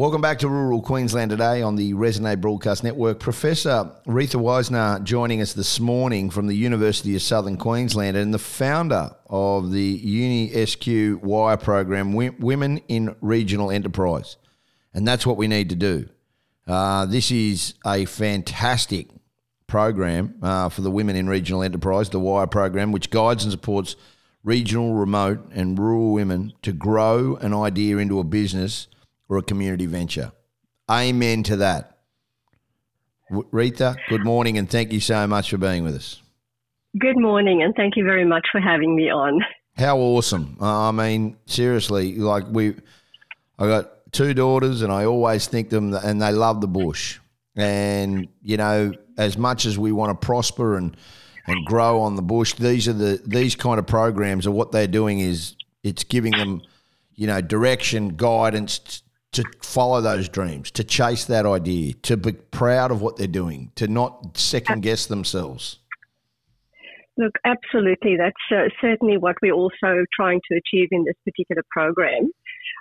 Welcome back to Rural Queensland today on the Resonate Broadcast Network. Professor Retha Wiesner joining us this morning from the University of Southern Queensland and the founder of the Uni SQ Wire program, Women in Regional Enterprise. And that's what we need to do. Uh, this is a fantastic program uh, for the Women in Regional Enterprise, the Wire program, which guides and supports regional, remote, and rural women to grow an idea into a business – or a community venture. Amen to that. Retha, good morning and thank you so much for being with us. Good morning and thank you very much for having me on. How awesome. I mean, seriously, like we, I got two daughters and I always think them and they love the bush. And, you know, as much as we want to prosper and, and grow on the bush, these are the, these kind of programs are what they're doing is it's giving them, you know, direction, guidance, to follow those dreams, to chase that idea, to be proud of what they're doing, to not second guess themselves? Look, absolutely. That's uh, certainly what we're also trying to achieve in this particular program.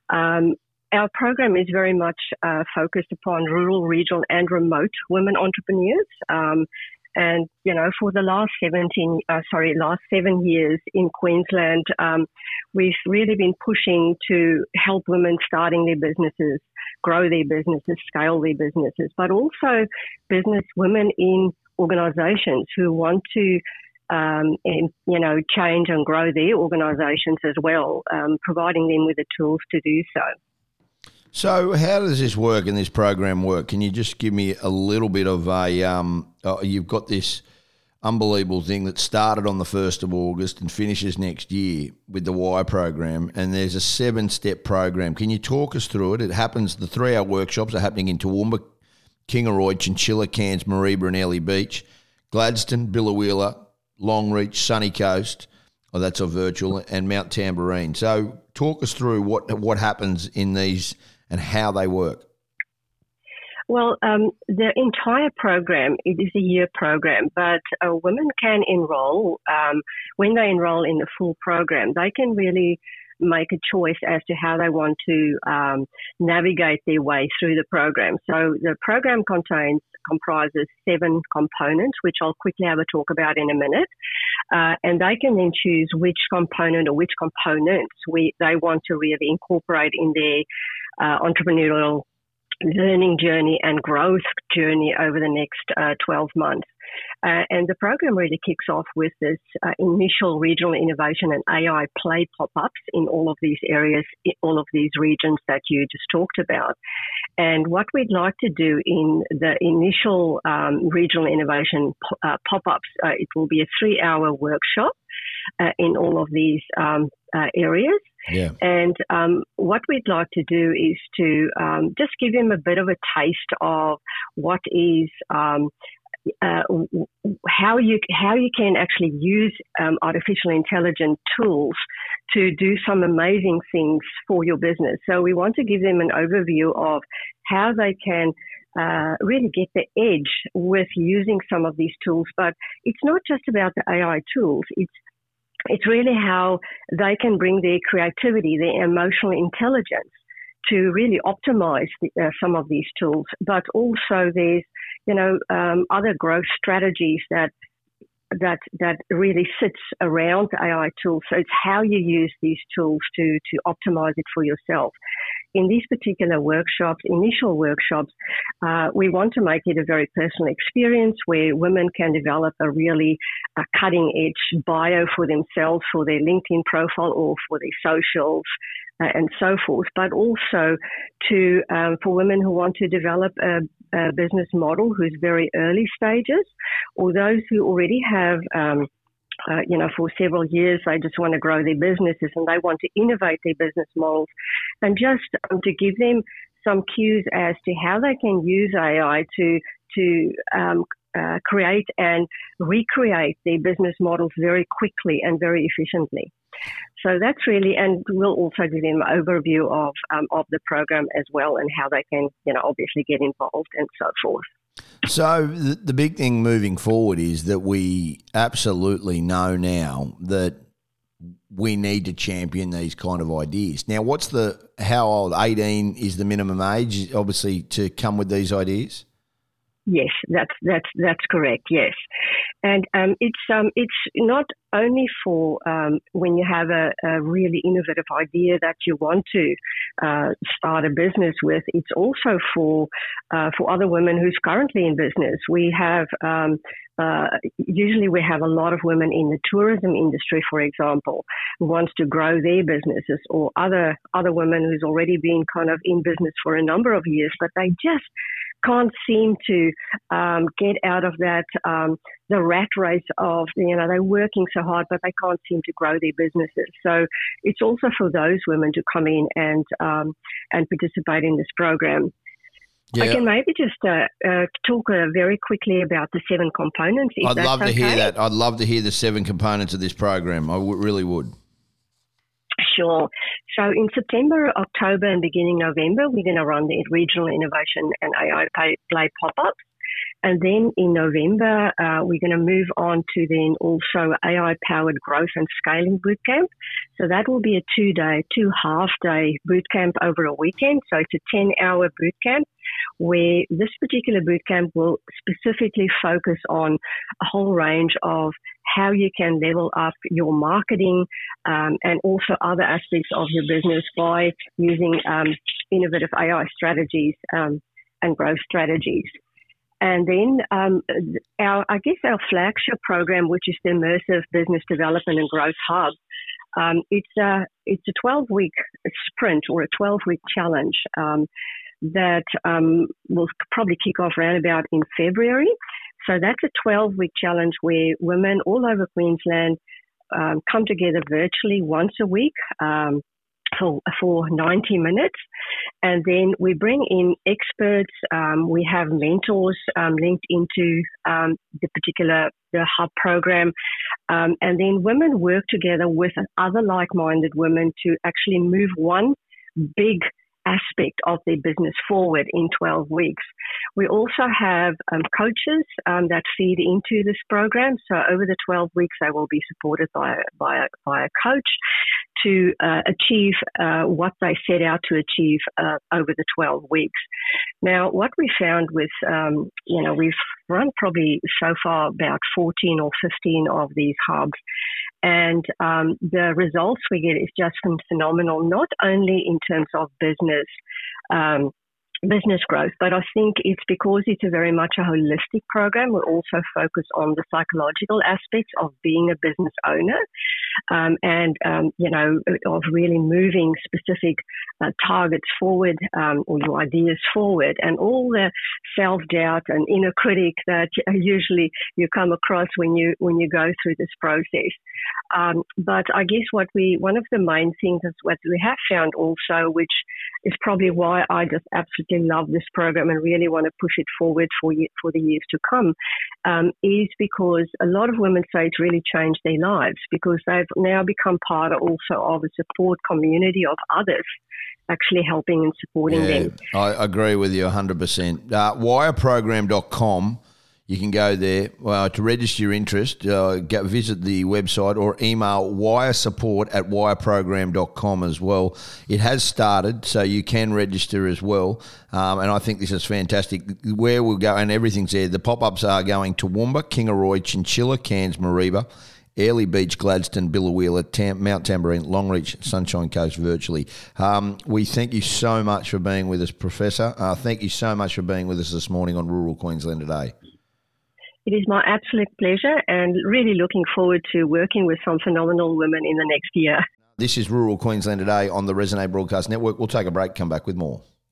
Um, our program is very much uh, focused upon rural, regional, and remote women entrepreneurs. Um, and, you know, for the last 17, uh, sorry, last seven years in Queensland, um, we've really been pushing to help women starting their businesses, grow their businesses, scale their businesses, but also business women in organizations who want to um, and you know change and grow their organisations as well, um, providing them with the tools to do so. So, how does this work and this program work? Can you just give me a little bit of a? Um, uh, you've got this unbelievable thing that started on the 1st of August and finishes next year with the Y program. And there's a seven step program. Can you talk us through it? It happens, the three hour workshops are happening in Toowoomba, Kingaroy, Chinchilla, Cairns, Mareeba, and Airlie Beach, Gladstone, Biloela, Longreach, Sunny Coast. Oh, that's a virtual, and Mount Tamborine. So, talk us through what what happens in these and how they work? Well, um, the entire program it is a year program, but uh, women can enroll um, when they enroll in the full program. They can really make a choice as to how they want to um, navigate their way through the program. So the program contains comprises seven components, which I'll quickly have a talk about in a minute, uh, and they can then choose which component or which components we they want to really incorporate in their uh, entrepreneurial learning journey and growth journey over the next uh, 12 months. Uh, and the program really kicks off with this uh, initial regional innovation and AI play pop ups in all of these areas, all of these regions that you just talked about. And what we'd like to do in the initial um, regional innovation uh, pop ups, uh, it will be a three hour workshop uh, in all of these um, uh, areas. Yeah. And um, what we'd like to do is to um, just give them a bit of a taste of what is um, uh, how you how you can actually use um, artificial intelligence tools to do some amazing things for your business. So we want to give them an overview of how they can uh, really get the edge with using some of these tools. But it's not just about the AI tools. It's it's really how they can bring their creativity, their emotional intelligence to really optimize the, uh, some of these tools. But also there's, you know, um, other growth strategies that that that really sits around AI tools. So it's how you use these tools to to optimize it for yourself. In these particular workshops, initial workshops, uh, we want to make it a very personal experience where women can develop a really a cutting edge bio for themselves, for their LinkedIn profile, or for their socials, uh, and so forth, but also to um, for women who want to develop a, business model who's very early stages, or those who already have. Um, uh, you know, for several years, they just want to grow their businesses and they want to innovate their business models, and just um, to give them some cues as to how they can use AI to to um, uh, create and recreate their business models very quickly and very efficiently. So that's really, and we'll also give them an overview of um, of the program as well and how they can, you know, obviously get involved and so forth. So the, big thing moving forward is that we absolutely know now that we need to champion these kind of ideas. Now, what's the how old? Eighteen is the minimum age, obviously, to come with these ideas. Yes, that's that's that's correct. Yes, and um, it's um, it's not only for um, when you have a, a, really innovative idea that you want to uh, start a business with. It's also for uh, for other women who's currently in business. We have um, uh, usually we have a lot of women in the tourism industry, for example, who wants to grow their businesses, or other other women who's already been kind of in business for a number of years, but they just can't seem to um, get out of that um, the rat race of you know they're working so hard but they can't seem to grow their businesses. So it's also for those women to come in and um, and participate in this program. Yeah. I can maybe just uh, uh, talk uh, very quickly about the seven components. I'd love to okay. hear that. I'd love to hear the seven components of this program. I w- really would. Sure. So in September, October, and beginning November, we're going to run the regional innovation and AI play pop-ups. And then in November, uh, we're going to move on to then also AI powered growth and scaling bootcamp. So that will be a two day, two half day bootcamp over a weekend. So it's a 10 hour bootcamp where this particular bootcamp will specifically focus on a whole range of how you can level up your marketing um, and also other aspects of your business by using um, innovative AI strategies um, and growth strategies. And then um, our, I guess our flagship program, which is the Immersive Business Development and Growth Hub, um, it's a it's a 12 week sprint or a 12 week challenge um, that will probably kick off around about in February. So that's a 12 week challenge where women all over Queensland um, come together virtually once a week. Um, for, for 90 minutes. And then we bring in experts. Um, we have mentors um, linked into um, the particular the hub program. Um, and then women work together with other like-minded women to actually move one big of their business forward in 12 weeks. We also have um, coaches um, that feed into this program. So over the 12 weeks, they will be supported by, by, a, by a coach to uh, achieve uh, what they set out to achieve uh, over the 12 weeks. Now, what we found with, um, you know, we've run probably so far about 14 or 15 of these hubs, and um, the results we get is just phenomenal, not only in terms of business. Um, business growth, but I think it's because it's a very much a holistic program. We also focus on the psychological aspects of being a business owner um, and, um, you know, of really moving specific uh, targets forward um, or your ideas forward and all the self doubt and inner critic that usually you come across when you, when you go through this process. Um, but I guess what we, one of the main things is what we have found also, which is probably why I just absolutely love this program and really want to push it forward for for the years to come, um, is because a lot of women say it's really changed their lives because they've now become part also of a support community of others actually helping and supporting yeah, them. I agree with you 100%. Uh, wireprogram.com you can go there uh, to register your interest. Uh, go, visit the website or email wiresupport at wireprogram.com as well. It has started, so you can register as well. Um, and I think this is fantastic. Where we'll go, and everything's there. The pop ups are going to Toowoomba, Kingaroy, Chinchilla, Cairns, Mareeba. Airlie Beach, Gladstone, Biloela, Tam- Mount Tamborine, Longreach, Sunshine Coast virtually. Um, we thank you so much for being with us, Professor. Uh, thank you so much for being with us this morning on Rural Queensland Today. It is my absolute pleasure and really looking forward to working with some phenomenal women in the next year. This is Rural Queensland Today on the Resonate Broadcast Network. We'll take a break, come back with more.